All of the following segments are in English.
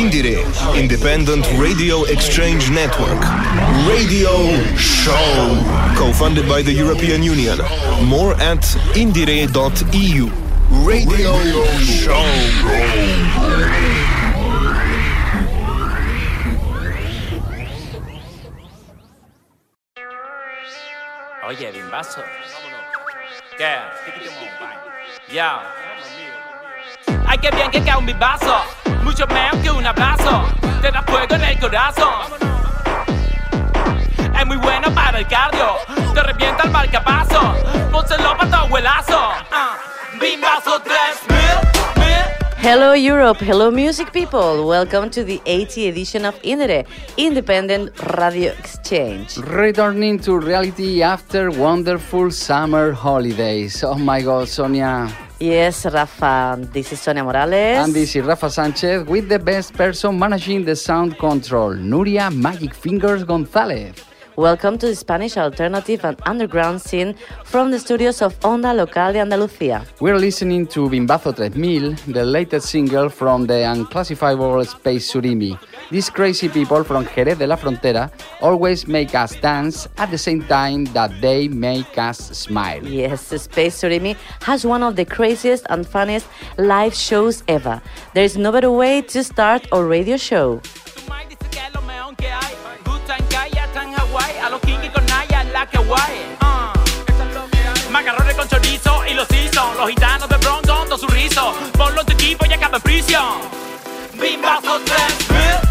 IndieRE, Independent Radio Exchange Network. Radio Show, co-funded by the European Union. More at indiere.eu. Radio Show. Oye, bimbazo. ¿Qué? Ya. Ay, qué bien que cae un bimbazo. Mucho mejor que un abrazo. Te da fuego en el corazón. Es muy bueno para el cardio. Te revienta el marcapaso. Pónselo para tu abuelazo. Bimbazo 3000. Hello Europe, hello music people. Welcome to the 80th edition of IndieRE, Independent Radio Exchange. Returning to reality after wonderful summer holidays. Oh my god, Sonia. Yes, Rafa, this is Sonia Morales. And this is Rafa Sanchez with the best person managing the sound control, Nuria Magic Fingers Gonzalez. Welcome to the Spanish alternative and underground scene from the studios of Onda Local de Andalucía. We're listening to Bimbazo 3000, the latest single from the unclassifiable Space Surimi. These crazy people from Jerez de la Frontera always make us dance at the same time that they make us smile. Yes, Space Surimi has one of the craziest and funniest live shows ever. There is no better way to start a radio show. Ah. Macarrones con chorizo y los hizo. Los gitanos de Bronx todo su rizo. Ponlo en tu equipo y acaba en prisión. Bimbazo 3000,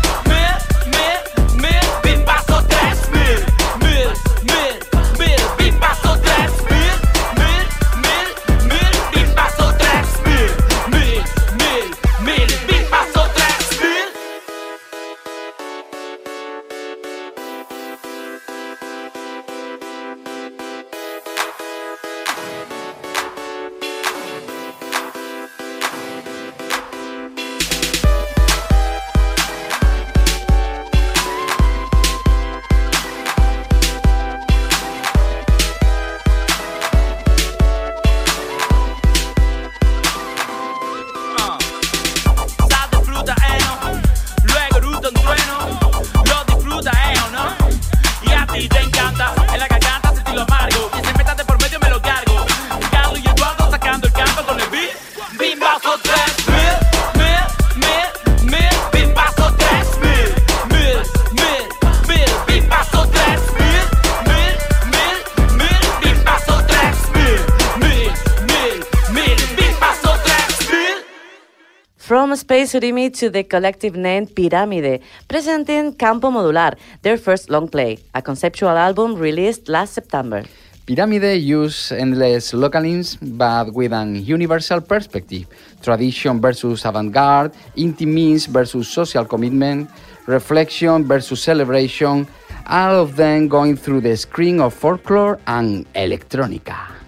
Space to the collective name Pirámide, presenting Campo Modular, their first long play, a conceptual album released last September. Pyramide use endless localisms but with an universal perspective. Tradition versus avant-garde, intimism versus social commitment, reflection versus celebration, all of them going through the screen of folklore and electronica.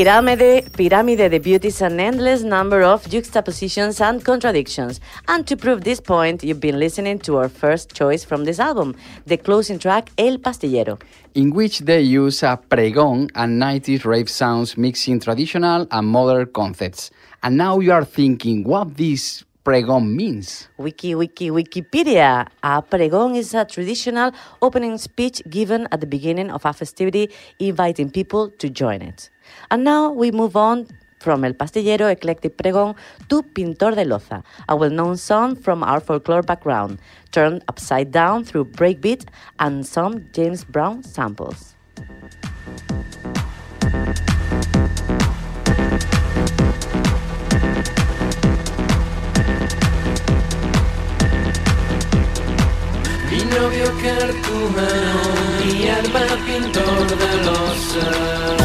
Pyramide, Pyramide debuts an endless number of juxtapositions and contradictions. And to prove this point, you've been listening to our first choice from this album, the closing track El Pastillero. in which they use a pregón and 90s rave sounds mixing traditional and modern concepts. And now you are thinking what this pregón means. Wiki, wiki, Wikipedia. A pregón is a traditional opening speech given at the beginning of a festivity, inviting people to join it. And now we move on from El Pastillero Eclectic Pregón to Pintor de Loza, a well known song from our folklore background, turned upside down through breakbeat and some James Brown samples. Mi novio cartumano, mi alma pintor de losa.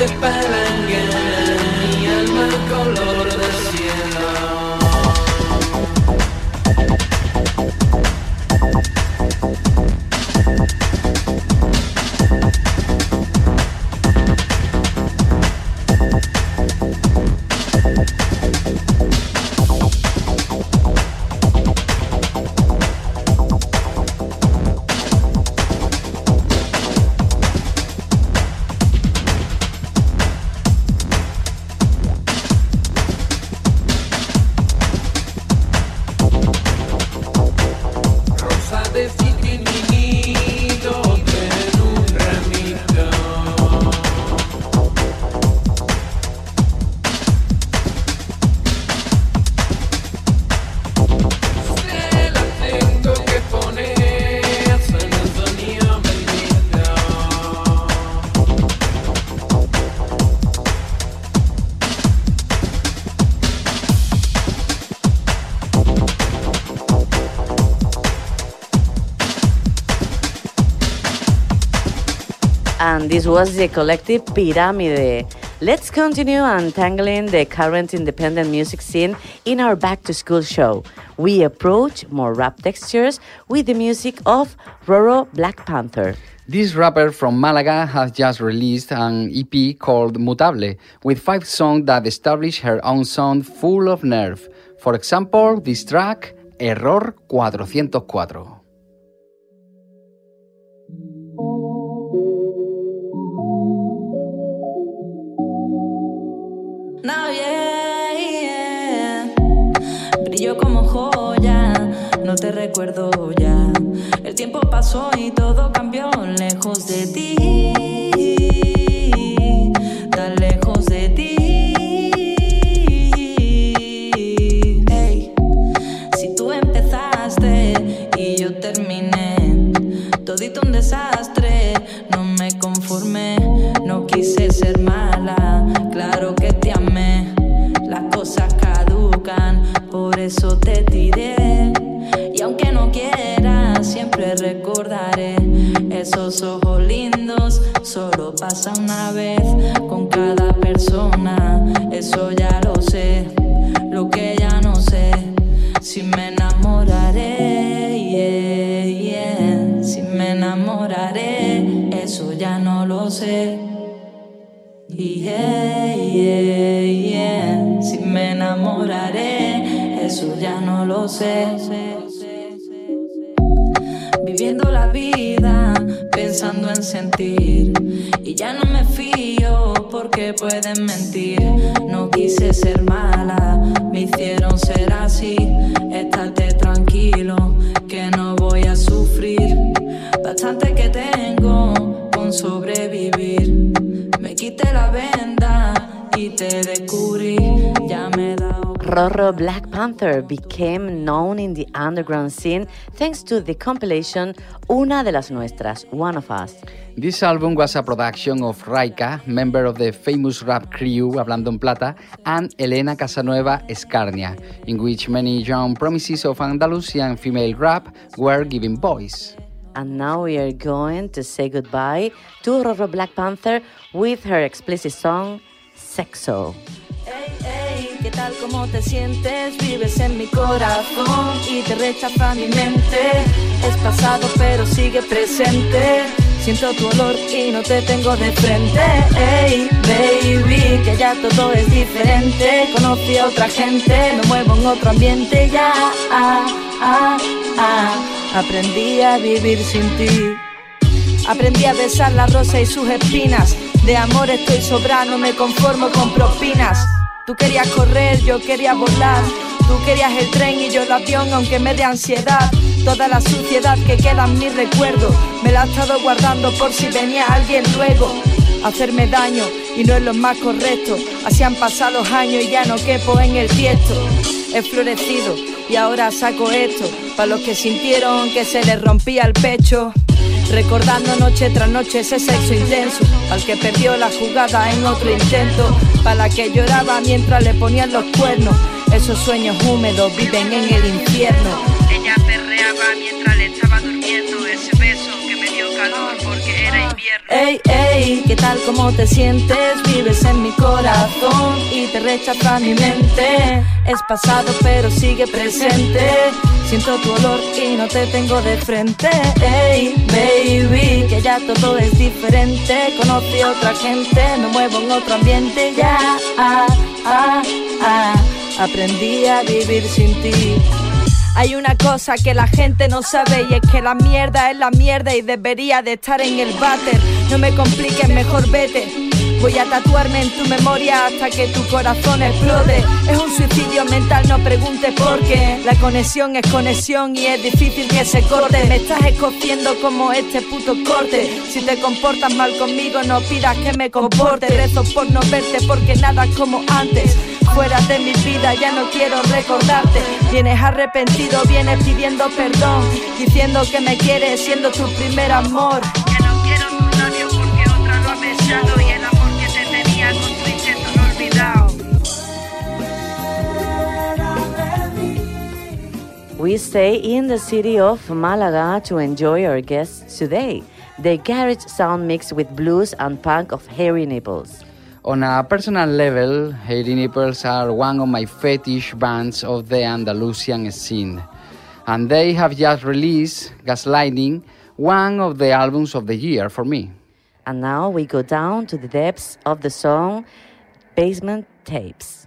Que This was the collective Pyramide. Let's continue untangling the current independent music scene in our back to school show. We approach more rap textures with the music of Roro Black Panther. This rapper from Malaga has just released an EP called Mutable, with five songs that establish her own sound full of nerve. For example, this track, Error 404. Brillo como joya, no te recuerdo ya. El tiempo pasó y todo cambió lejos de ti. esos ojos lindos solo pasa una vez con cada persona. Eso ya lo sé, lo que ya no sé. Si me enamoraré, yeah, yeah. si me enamoraré, eso ya no lo sé. Yeah, yeah, yeah. Si me enamoraré, eso ya no lo sé. Sentir. Y ya no me fío porque pueden mentir. No quise ser mala, me hicieron ser así. Estate tranquilo, que no voy a sufrir. Bastante que tengo con sobrevivir. Me quité la venda y te descubrí. Ya me dado. Rorro Black Panther became known in the underground scene thanks to the compilation Una de las Nuestras, One of Us. This album was a production of Raika, member of the famous rap crew Hablando en Plata, and Elena Casanueva Escarnia, in which many young promises of Andalusian female rap were given voice. And now we are going to say goodbye to Rorro Black Panther with her explicit song, Sexo. Ey, ey, ¿qué tal? ¿Cómo te sientes? Vives en mi corazón y te rechaza mi mente. Es pasado pero sigue presente. Siento tu olor y no te tengo de frente. Ey, baby, que ya todo es diferente. Conocí a otra gente, me muevo en otro ambiente ya. Ah, ah, ah. Aprendí a vivir sin ti. Aprendí a besar la rosa y sus espinas. De amor estoy sobrano, me conformo con propinas. Tú querías correr, yo quería volar. Tú querías el tren y yo el avión, aunque me dé ansiedad. Toda la suciedad que queda en mi recuerdo, me la he estado guardando por si venía alguien luego. a Hacerme daño y no es lo más correcto. Así han pasado los años y ya no quepo en el tiesto. He florecido y ahora saco esto. Para los que sintieron que se les rompía el pecho. Recordando noche tras noche ese sexo intenso, al que perdió la jugada en otro intento, para la que lloraba mientras le ponían los cuernos, esos sueños húmedos viven en el infierno. Ey, ey, ¿qué tal? ¿Cómo te sientes? Vives en mi corazón y te rechaza mi mente. Es pasado pero sigue presente. Siento tu olor y no te tengo de frente. Ey, baby, que ya todo es diferente. Conocí otra gente, me muevo en otro ambiente. Ya, ah, ah, ah. Aprendí a vivir sin ti. Hay una cosa que la gente no sabe y es que la mierda es la mierda y debería de estar en el váter. No me compliques, mejor vete. Voy a tatuarme en tu memoria hasta que tu corazón explote. Es un suicidio mental, no preguntes por qué. La conexión es conexión y es difícil que se corte. Me estás escogiendo como este puto corte. Si te comportas mal conmigo, no pidas que me comporte. Rezo por no verte porque nada es como antes. Fuera de mi vida ya no quiero recordarte. Vienes arrepentido, vienes pidiendo perdón, diciendo que me quieres siendo tu primer amor. We stay in the city of Malaga to enjoy our guests today. The garage sound mix with blues and punk of Hairy Nipples. On a personal level, Hairy Nipples are one of my fetish bands of the Andalusian scene. And they have just released Gaslighting, one of the albums of the year for me. And now we go down to the depths of the song Basement Tapes.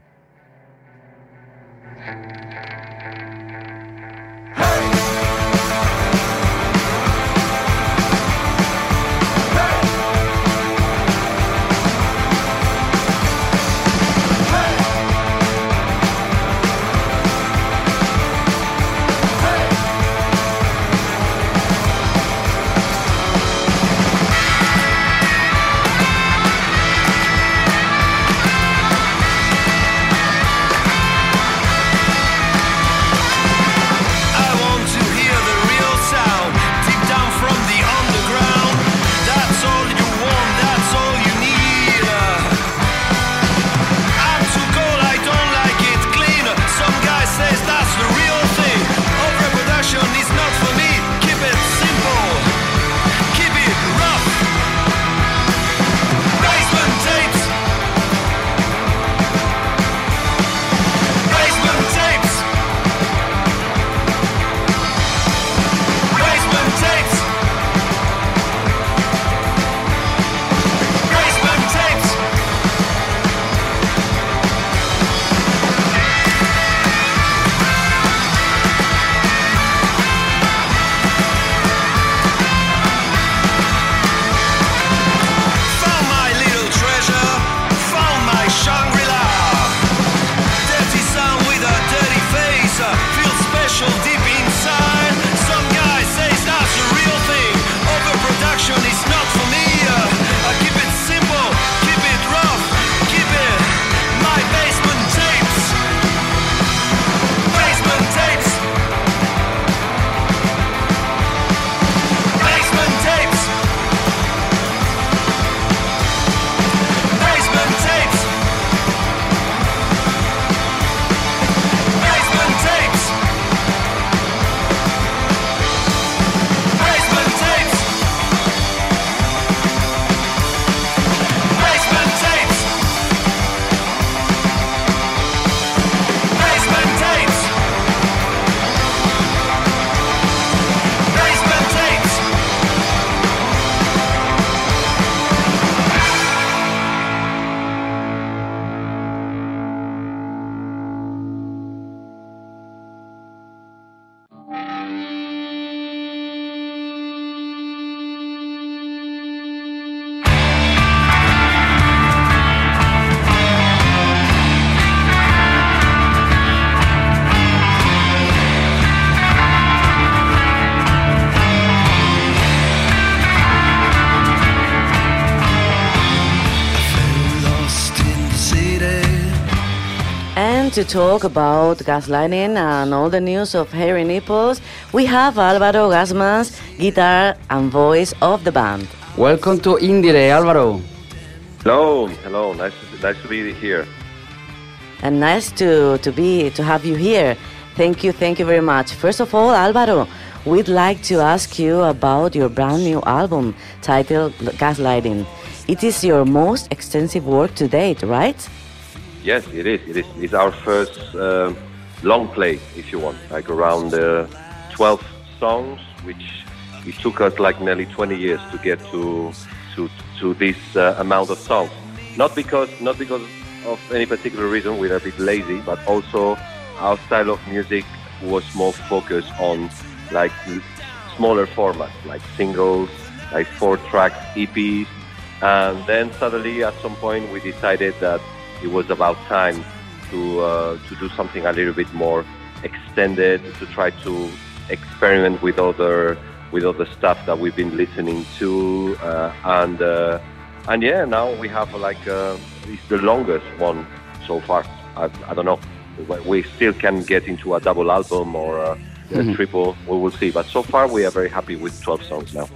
To talk about gaslighting and all the news of hairy nipples, we have Alvaro Gasmas, guitar and voice of the band. Welcome to IndieRE, Alvaro. Hello, hello. Nice, to, nice to be here. And nice to, to be to have you here. Thank you, thank you very much. First of all, Alvaro, we'd like to ask you about your brand new album titled Gaslighting. It is your most extensive work to date, right? Yes, it is. It is. It's our first um long play, if you want, like around uh, 12 songs, which it took us like nearly 20 years to get to to to this uh, amount of songs. Not because not because of any particular reason, we're a bit lazy, but also our style of music was more focused on like smaller formats, like singles, like four tracks EPs, and then suddenly at some point we decided that it was about time to uh, to do something a little bit more extended, to try to experiment with other with other stuff that we've been listening to, uh, and uh, and yeah, now we have like uh, it's the longest one so far. I, I don't know. We still can get into a double album or a, a triple. We will see. But so far, we are very happy with 12 songs now.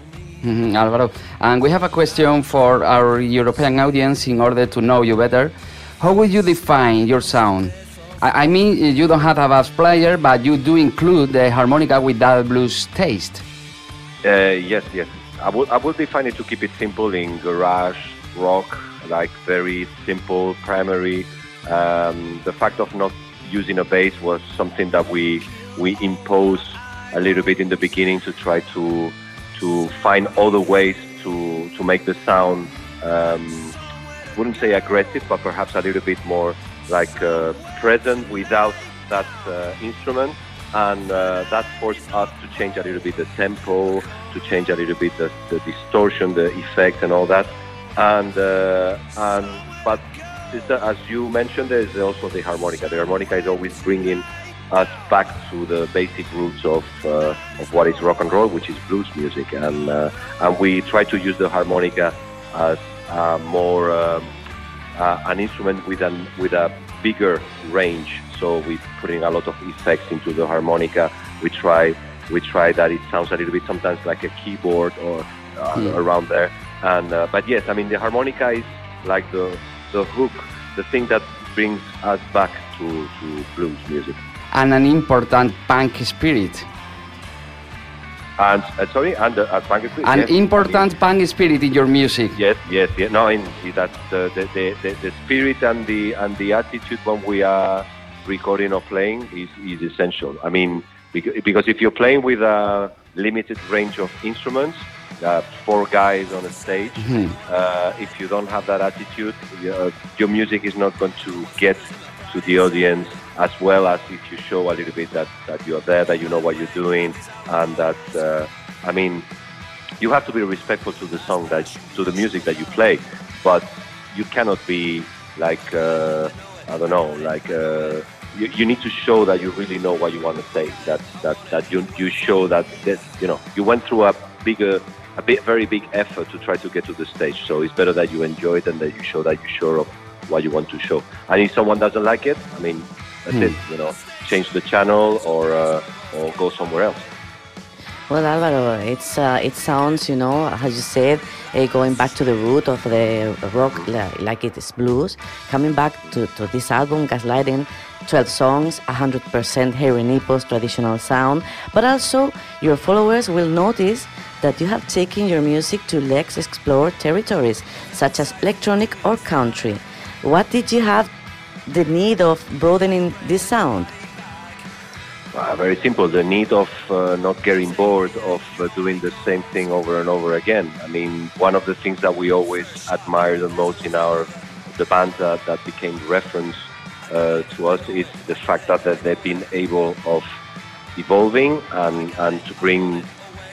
Mhm, Alvaro. And we have a question for our European audience in order to know you better. How would you define your sound? I, I mean, you don't have a bass player, but you do include the harmonica with that blues taste. Uh, yes, yes. I would I would define it to keep it simple in garage rock, like very simple primary. Um, the fact of not using a bass was something that we we imposed a little bit in the beginning to try to to find other ways to to make the sound. Um, wouldn't say aggressive, but perhaps a little bit more like uh, present without that uh, instrument. And uh, that forced us to change a little bit the tempo, to change a little bit the, the distortion, the effect, and all that. And uh, and but as you mentioned, there is also the harmonica. The harmonica is always bringing us back to the basic roots of uh, of what is rock and roll, which is blues music, and uh, and we try to use the harmonica as uh, more um, uh, an instrument with an with a bigger range. So we're putting a lot of effects into the harmonica. We try we try that it sounds a little bit sometimes like a keyboard or uh, around there. And uh, but yes, I mean the harmonica is like the the hook, the thing that brings us back to, to blues music. And an important punk spirit. And uh, sorry, and uh, uh, punk is- An yes, important punk spirit in your music. Yes, yes, yes. No, in, that's the, the, the, the, the spirit and the and the attitude when we are recording or playing is, is essential. I mean, bec- because if you're playing with a limited range of instruments, uh, four guys on a stage, uh, if you don't have that attitude, your, your music is not going to get to the audience as well as if you show a little bit that, that you're there, that you know what you're doing, and that, uh, I mean, you have to be respectful to the song that to the music that you play but you cannot be like uh, i don't know like uh, you, you need to show that you really know what you want to say that that that you you show that that you know you went through a bigger a bit very big effort to try to get to the stage so it's better that you enjoy it and that you show that you're sure of what you want to show. And if someone doesn't like it i mean that's it you know change the channel or uh, or go somewhere else. Well, Alvaro, it's uh, it sounds, you know, as you said, uh, going back to the root of the rock, like it is blues, coming back to, to this album, Gaslighting, 12 songs, 100% hairy nipples, traditional sound, but also your followers will notice that you have taken your music to less explored territories, such as electronic or country. What did you have the need of broadening this sound? Uh, very simple. The need of uh, not getting bored of uh, doing the same thing over and over again. I mean, one of the things that we always admire the most in our the bands that, that became reference uh, to us is the fact that, that they've been able of evolving and, and to bring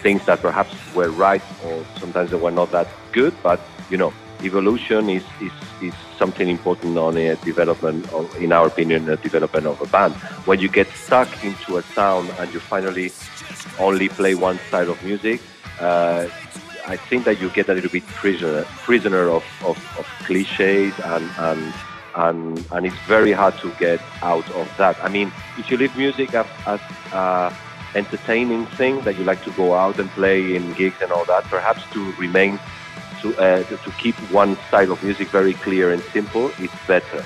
things that perhaps were right or sometimes they were not that good. But you know, evolution is is, is something important on a development, of, in our opinion, a development of a band. When you get stuck into a sound and you finally only play one style of music, uh, I think that you get a little bit prisoner prisoner of, of, of cliches and, and and and it's very hard to get out of that. I mean, if you leave music as, as uh, entertaining thing that you like to go out and play in gigs and all that, perhaps to remain to uh, to keep one style of music very clear and simple, it's better.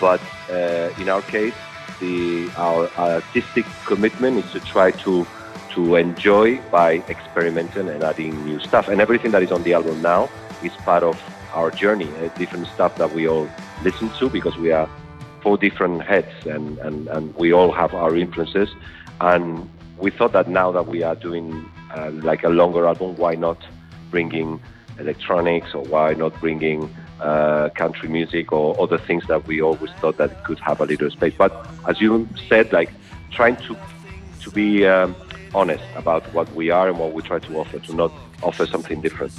But uh, in our case, the our artistic commitment is to try to to enjoy by experimenting and adding new stuff. And everything that is on the album now is part of our journey. Uh, different stuff that we all listen to because we are four different heads and, and, and we all have our influences. And we thought that now that we are doing uh, like a longer album, why not bringing electronics or why not bringing uh, country music or other things that we always thought that could have a little space. But as you said, like trying to to be um, honest about what we are and what we try to offer, to not offer something different.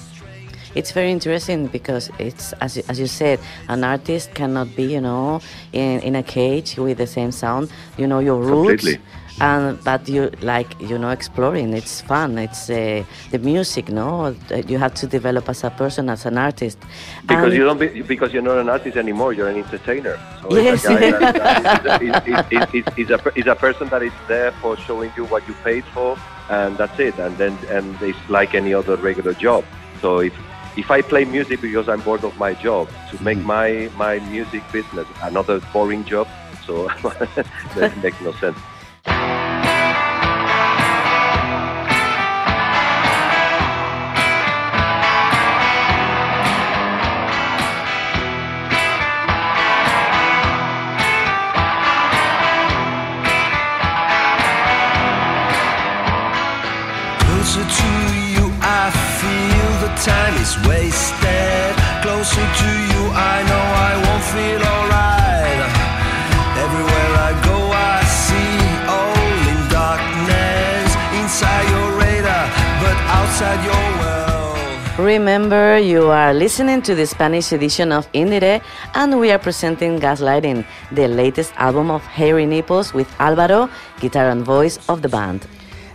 It's very interesting because it's as you- as you said, an artist cannot be, you know, in, in a cage with the same sound. You know your roots, Completely. And but you like you know exploring. It's fun. It's uh, the music, no. You have to develop as a person, as an artist. Because And- you don't be, because you're not an artist anymore. You're an entertainer. So Yes. it's a a, person that is there for showing you what you paid for, and that's it. And then and it's like any other regular job. So if if I play music because I'm bored of my job, to make my my music business another boring job, so that makes no sense. Is wasted. Closer to you, I know I won't feel alright. Everywhere I go, I see all in darkness. Inside your radar, but outside your world. Remember, you are listening to the Spanish edition of IndieRE, and we are presenting Gaslighting, the latest album of Hairy Nipples with Alvaro, guitar and voice of the band.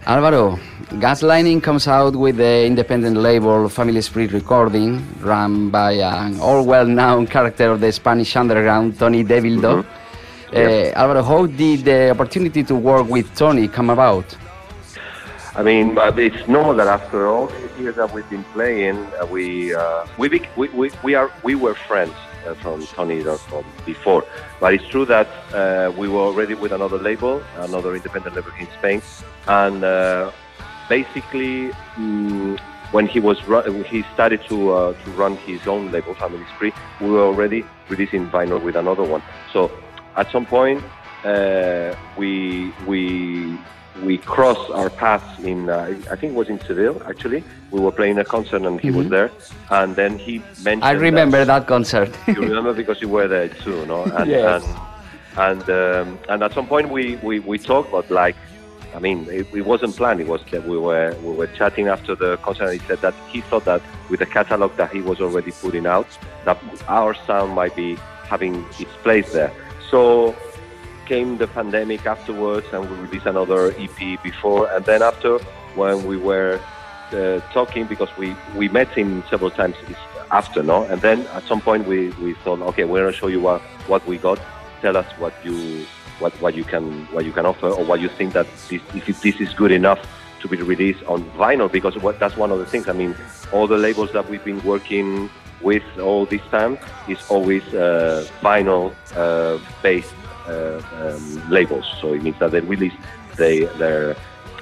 Alvaro, Gaslighting comes out with the independent label Family Spree Recording, run by an all well known character of the Spanish underground, Tony Devildo. Yes. Uh, Alvaro, how did the opportunity to work with Tony come about? I mean, it's normal that after all the years that we've been playing, uh, we, uh, we, we, we, we, are, we were friends uh, from Tony from before. But it's true that uh, we were already with another label, another independent label in Spain. And uh, basically, mm, when he was he started to, uh, to run his own label, Family Spree, we were already releasing vinyl with another one. So at some point, uh, we, we we crossed our paths in uh, I think it was in Seville actually. We were playing a concert and he was there, and then he mentioned. I remember that concert. you remember because you were there too, no? And Yes. and and, um, and at some point we, we, we talked about like, I mean, it, it wasn't planned. It was that we were we were chatting after the concert. And he said that he thought that with the catalog that he was already putting out, that our sound might be having its place there. So came the pandemic afterwards, and we released another EP before, and then after when we were uh, talking because we we met him several times after, no, and then at some point we, we thought, okay, we're gonna show you what what we got. Tell us what you what what you can what you can offer or what you think that this, if this is good enough to be released on vinyl because what, that's one of the things. I mean, all the labels that we've been working with all this time is always uh, vinyl uh, based uh, um, labels. So it means that they release they their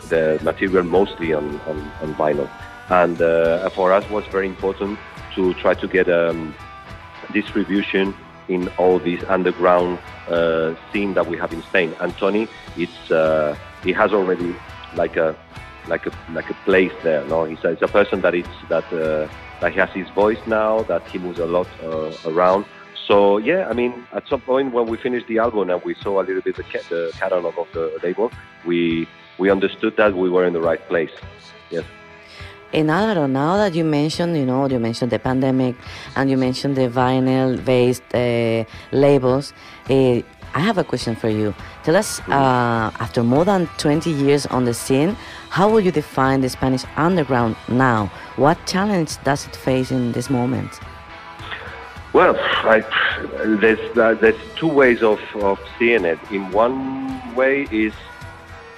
the material mostly on, on, on vinyl. And uh, for us was very important to try to get um, distribution in all this underground uh, scene that we have in Spain. And Tony, it's uh, he has already like a like a like a place there. No, he's a, he's a person that it's that uh, that he has his voice now. That he moves a lot uh, around. So yeah, I mean, at some point when we finished the album and we saw a little bit the, the catalog of the label, we we understood that we were in the right place. Yes. And Alvaro, now that you mentioned, you know, you mentioned the pandemic and you mentioned the vinyl-based uh, labels, uh, I have a question for you. Tell us, uh, after more than 20 years on the scene, how would you define the Spanish underground now? What challenge does it face in this moment? Well, I, there's uh, there's two ways of, of seeing it. In one way is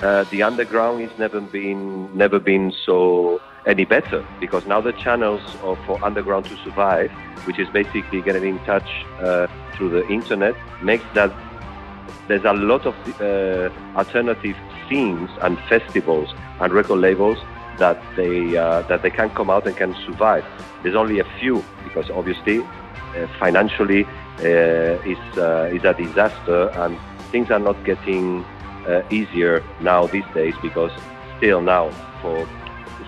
uh, the underground is never been never been so any better because now the channels for underground to survive, which is basically getting in touch uh, through the internet, makes that there's a lot of uh, alternative scenes and festivals and record labels that they uh, that they can come out and can survive. There's only a few because obviously uh, financially uh, is uh, is a disaster and things are not getting easier now these days because still now for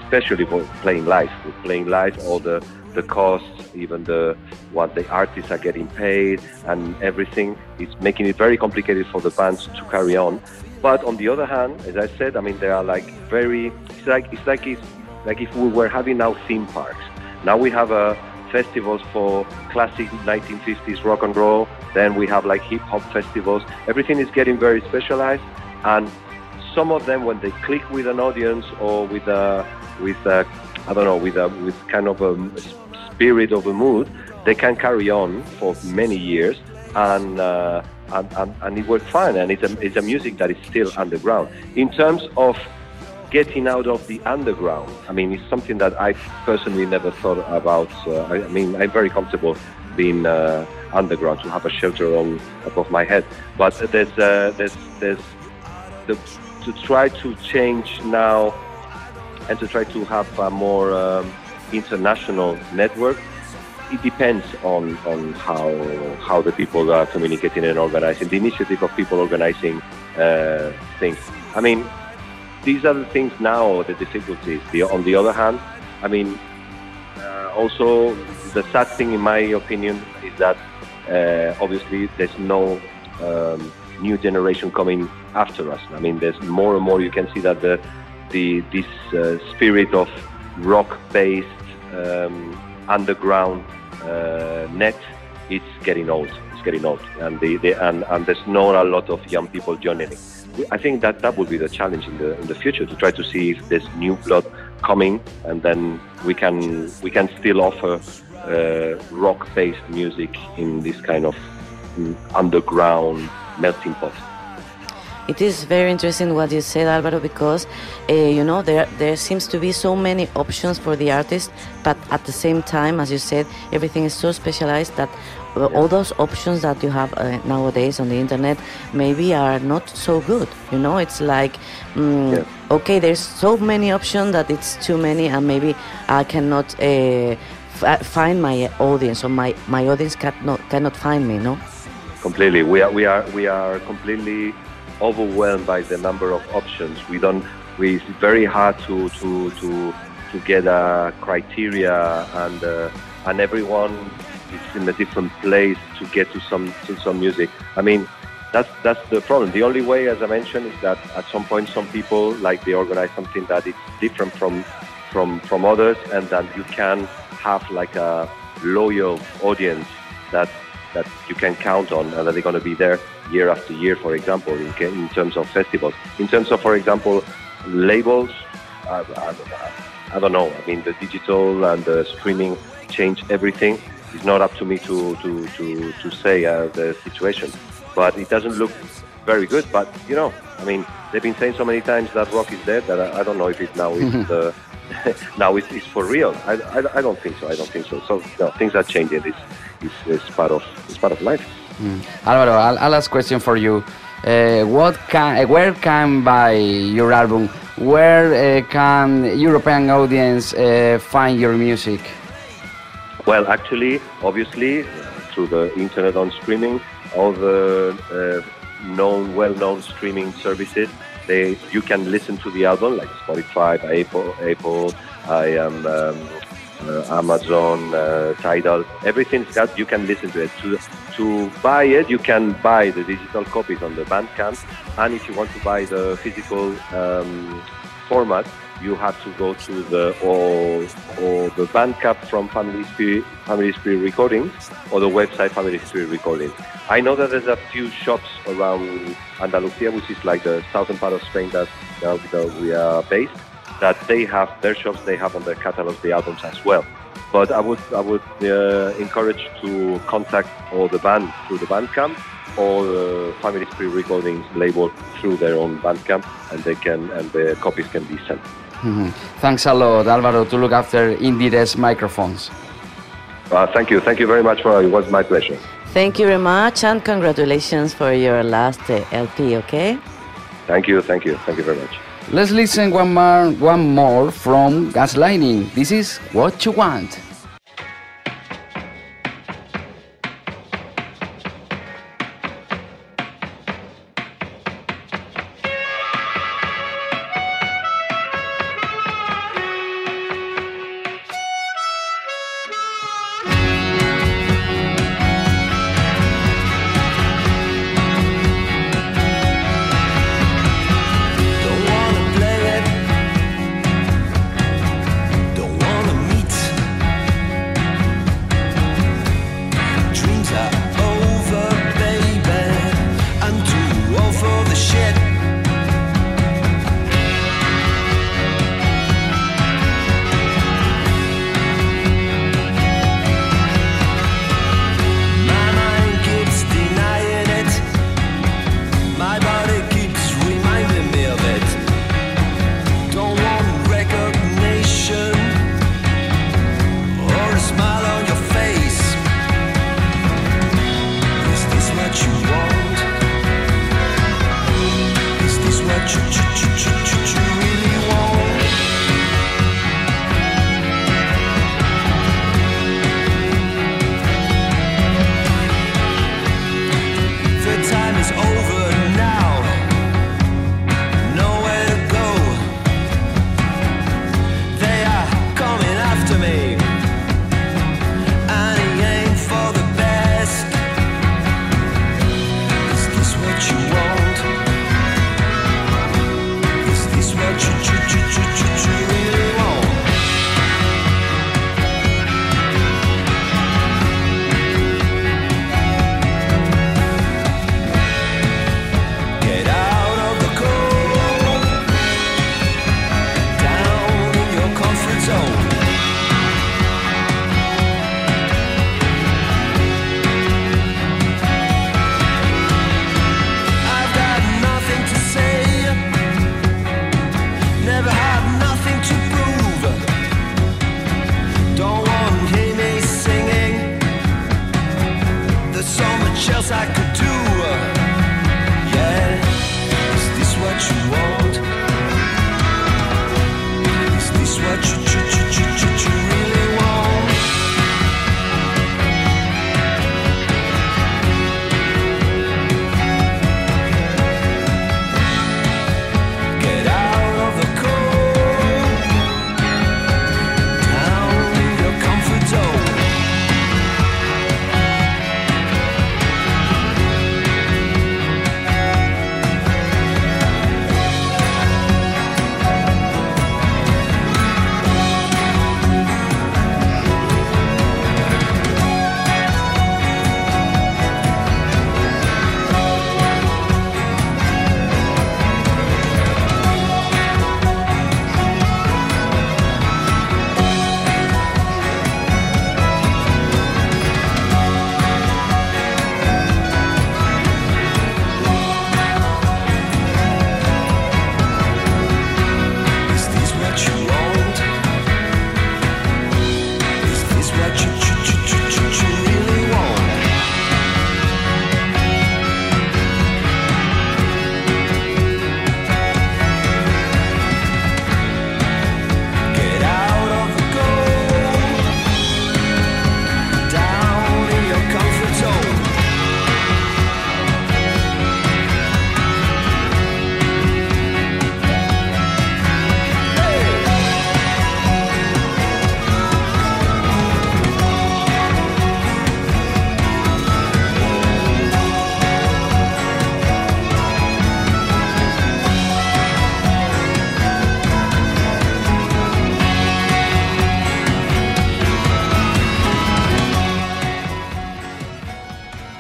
especially for playing live with playing live all the the costs even the what the artists are getting paid and everything. Is making it very complicated for the bands to carry on. But on the other hand as i said i mean there are like very it's like it's like it's like if we were having now theme parks. Now we have a festivals for classic 1950s rock and roll. Then we have like hip hop festivals. Everything is getting very specialized and some of them when they click with an audience or with a with a I don't know with a with kind of a spirit of a mood they can carry on for many years and uh, and, and, and it works fine. And it's a, it's a music that is still underground. In terms of getting out of the underground I mean it's something that I personally never thought about. Uh, I, I mean I'm very comfortable being uh, underground to have a shelter on above my head. But there's uh, there's there's the, to try to change now and to try to have a more um, international network. It depends on, on how how the people are communicating and organizing. The initiative of people organizing uh, things. I mean, these are the things now. The difficulties. The, on the other hand, I mean, uh, also the sad thing, in my opinion, is that uh, obviously there's no um, new generation coming after us. I mean, there's more and more. You can see that the the this uh, spirit of rock-based um, underground uh, net it's getting old. It's getting old, and the, the and, and there's not a lot of young people joining. I think that that will be the challenge in the in the future to try to see if there's new blood coming, and then we can we can still offer uh, rock-based music in this kind of mm, underground melting pot. It is very interesting what you said, Alvaro, because uh, you know there there seems to be so many options for the artist, but at the same time, as you said, everything is so specialized that all those options that you have uh, nowadays on the internet maybe are not so good. You know, it's like mm, okay, there's so many options that it's too many, and maybe I cannot. Uh, find my audience or my, my audience cannot cannot find me no completely we are we are we are completely overwhelmed by the number of options. We don't. We, it's very hard to to to to get a criteria, and uh, and everyone is in a different place to get to some to some music. I mean, that's that's the problem. The only way, as I mentioned, is that at some point some people like they organize something that is different from from from others, and that you can have like a loyal audience that that you can count on and that they're going to be there year after year, for example, in, in terms of festivals. In terms of, for example, labels, I, I, I don't know. I mean, the digital and the streaming change everything. It's not up to me to, to, to, to say uh, the situation. But it doesn't look very good. But, you know, I mean, they've been saying so many times that rock is dead that I, I don't know if it now is uh, now it's, it's for real. I, I, I don't think so. I don't think so. So no, things are changing. It's, it's, it's part of it's part of life. Mm. Alvaro, I'll, ask question for you. Uh, what can, uh, where can buy your album? Where uh, can European audience uh, find your music? Well, actually, obviously, uh, through the internet on streaming, all the uh, known, well-known streaming services, they you can listen to the album like Spotify, Apple, Apple, I am. Um, uh, Amazon, uh, Tidal, everything's got. You can listen to it. To to buy it, you can buy the digital copies on the Bandcamp, and if you want to buy the physical um, format, you have to go to the or or the Bandcamp from Family Spree, Family Spree Recordings or the website Family Spree Recordings. I know that there's a few shops around Andalusia, which is like the southern part of Spain that, that, that we are based, that they have their shops, they have on their catalogs the albums as well. But I would I would uh, encourage to contact all the band through the Bandcamp or uh, Family Spree Recordings label through their own Bandcamp, and they can and the copies can be sent. Mhm. Thanks a lot, Alvaro, to look after IndieRE's microphones. Uh, thank you, thank you very much for it. was my pleasure. Thank you very much and congratulations for your last uh, LP, okay? Thank you, thank you, thank you very much. Let's listen one more, one more from Gaslighting. This is What You Want.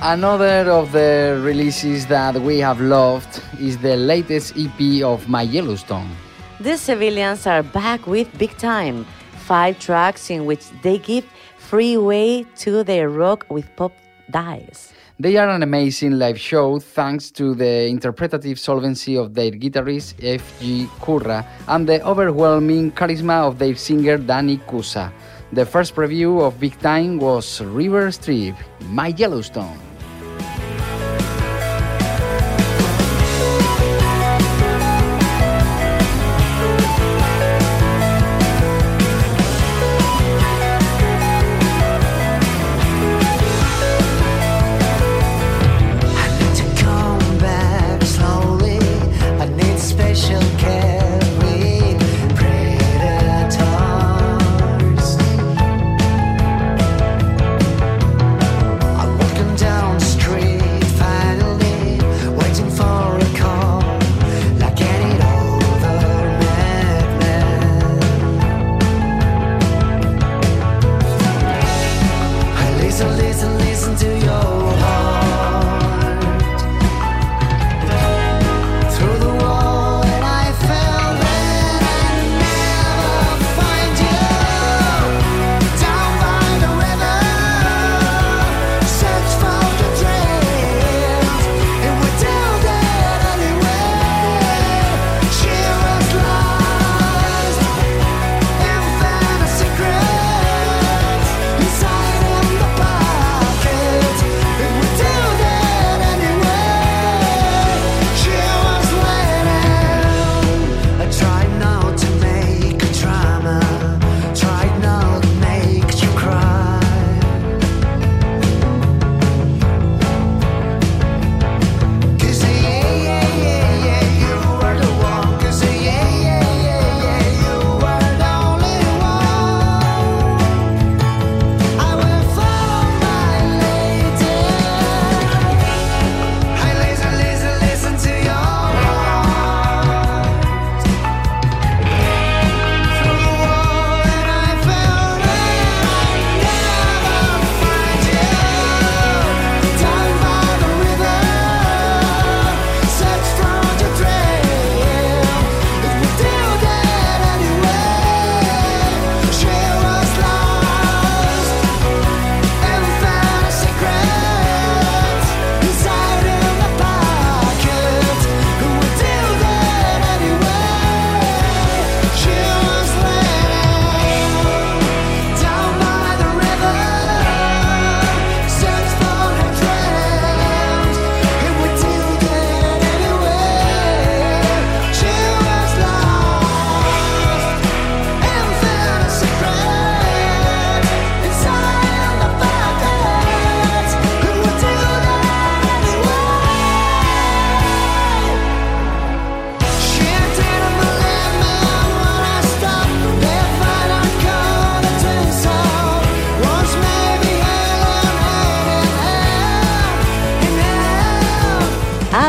Another of the releases that we have loved is the latest EP of My Yellowstone. The Civilians are back with Big Time, five tracks in which they give free way to their rock with pop dies. They are an amazing live show thanks to the interpretative solvency of their guitarist F.G. Kurra and the overwhelming charisma of their singer Danny Kusa. The first preview of Big Time was River Strip, My Yellowstone. I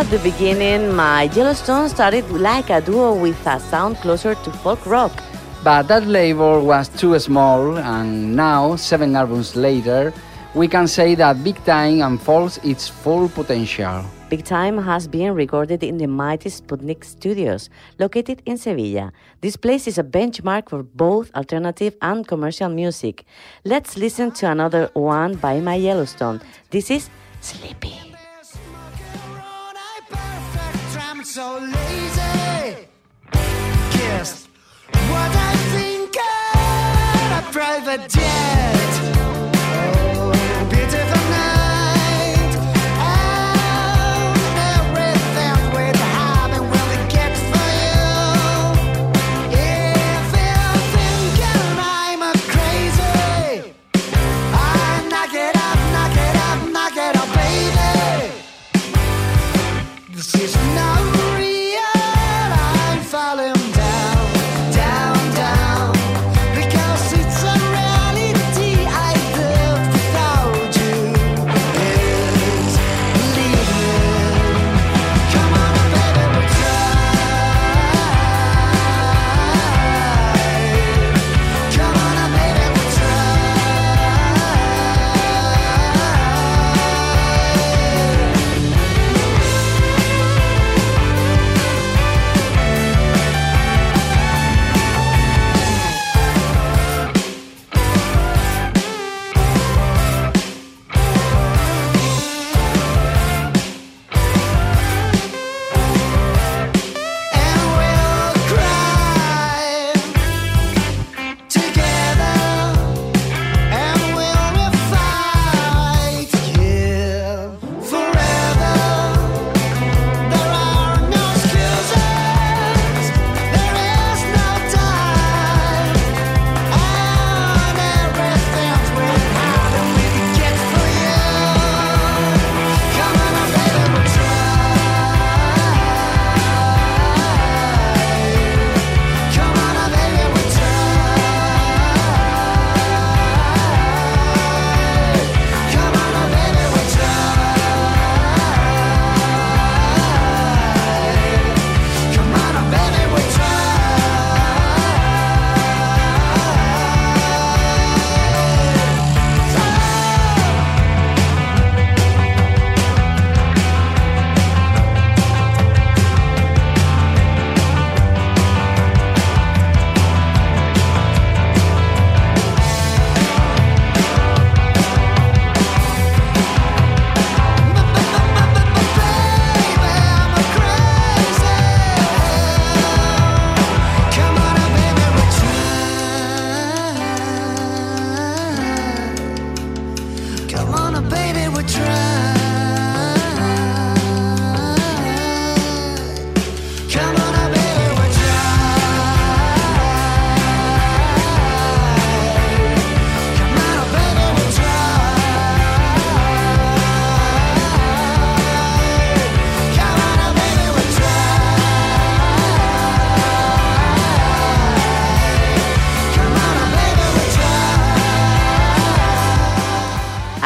At the beginning, my Yellowstone started like a duo with a sound closer to folk rock. But that label was too small, and now, seven albums later, we can say that Big Time unfolds its full potential. Big Time has been recorded in the mighty Sputnik Studios, located in Sevilla. This place is a benchmark for both alternative and commercial music. Let's listen to another one by My Yellowstone. This is Sleepy. So lazy. Guess what I think of a private jet.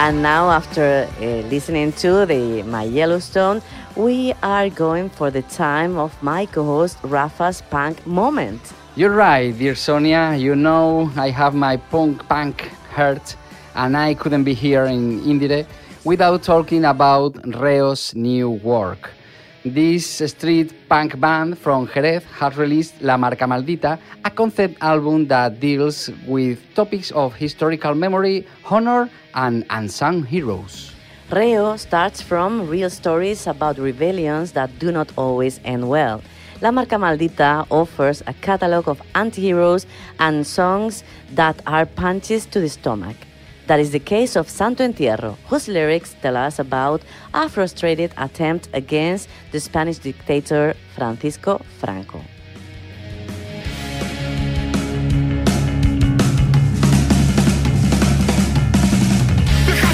And now, after uh, listening to the My Yellowstone, we are going for the time of my co-host Rafa's punk moment. You're right, dear Sonia. You know I have my punk punk heart, and I couldn't be here in IndieRE without talking about Reo's new work. This street punk band from Jerez has released La Marca Maldita, a concept album that deals with topics of historical memory, honor, and unsung heroes. Reo starts from real stories about rebellions that do not always end well. La Marca Maldita offers a catalog of anti-heroes and songs that are punches to the stomach. That is the case of Santo Entierro, whose lyrics tell us about a frustrated attempt against the Spanish dictator Francisco Franco.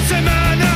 Semana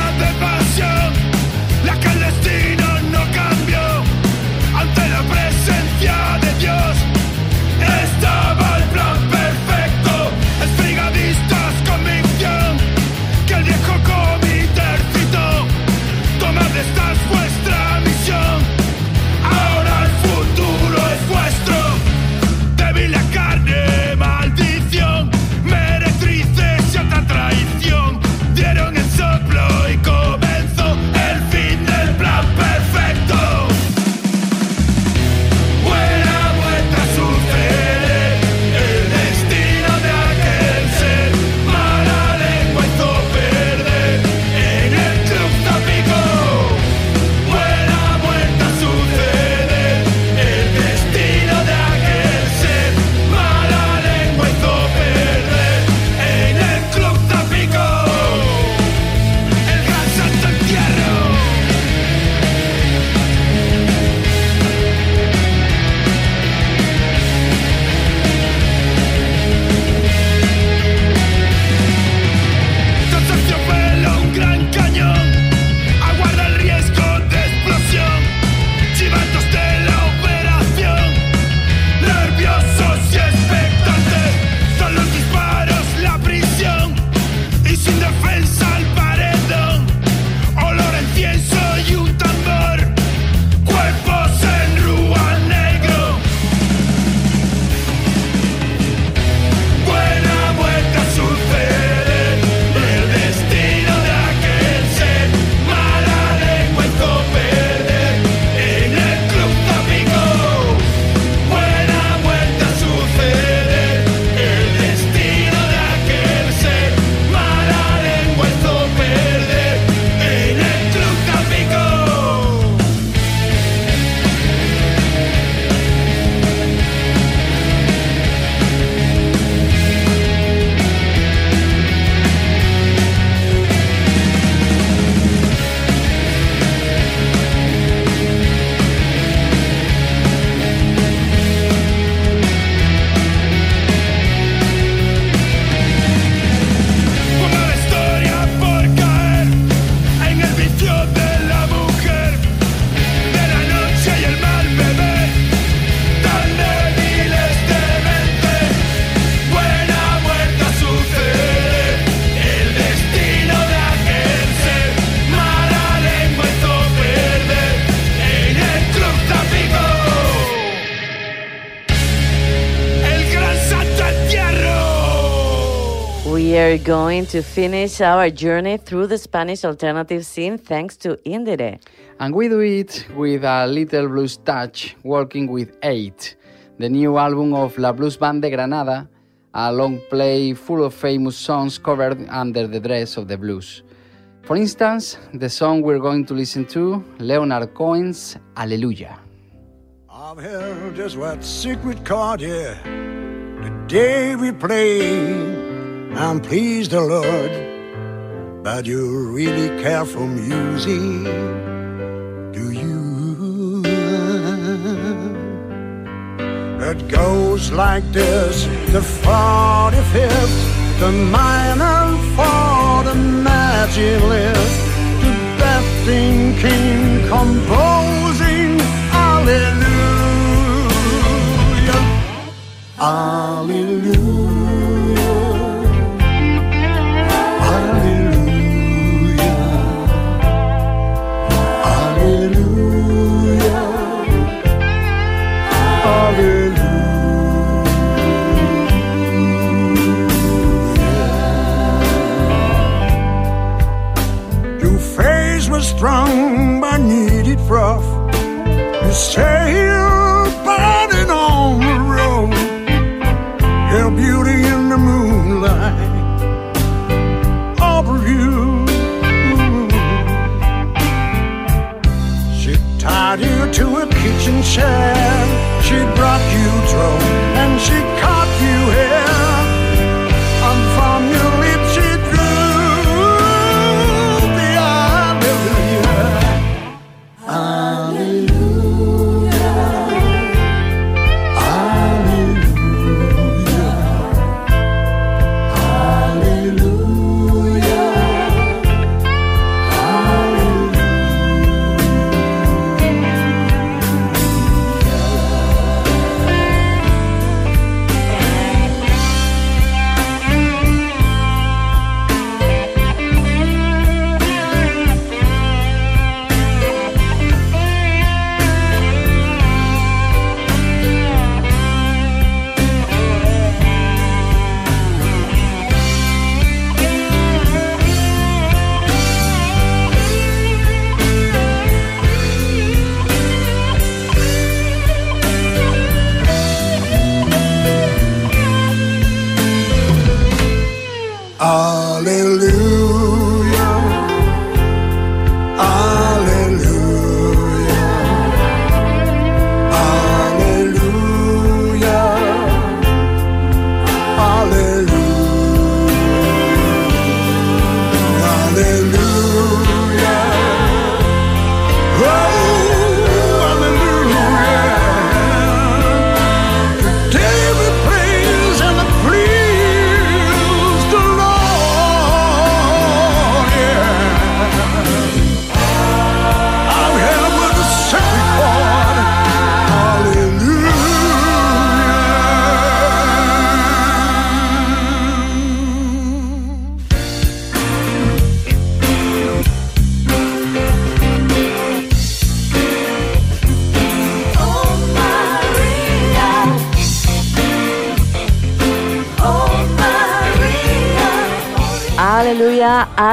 going to finish our journey through the Spanish alternative scene thanks to IndieRE. And we do it with a little blues touch, working with Eight, the new album of La Blues Band de Granada, a long play full of famous songs covered under the dress of the blues. For instance, the song we're going to listen to, Leonard Cohen's Alleluia. I've held just what secret chord here. The day we play, I'm pleased, the Lord, but you really care for music, do you? It goes like this the 45th, the minor for the magic lift,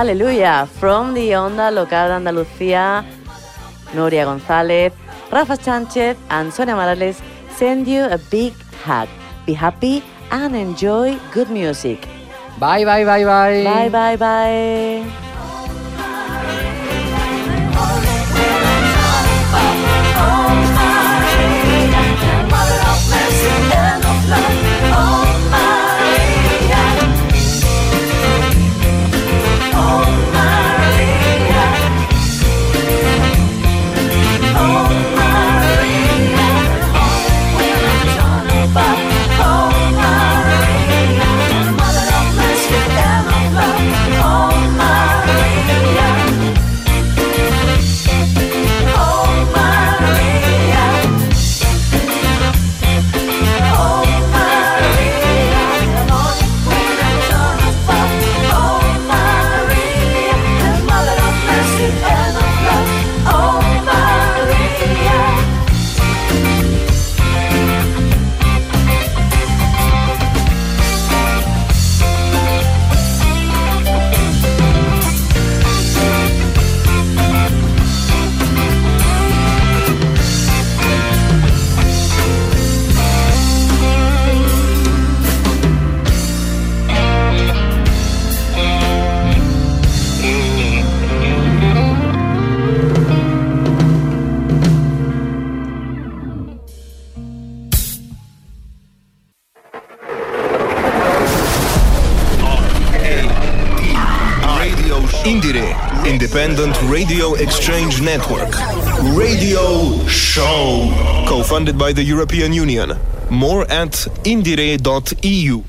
Aleluya. From the Onda Local de Andalucía, Noria González, Rafa Sánchez, and Sonia Morales send you a big hug. Be happy and enjoy good music. Bye, bye, bye, bye. Bye, bye, bye. Network. Radio Show. Co funded by the European Union. More at indiere.eu.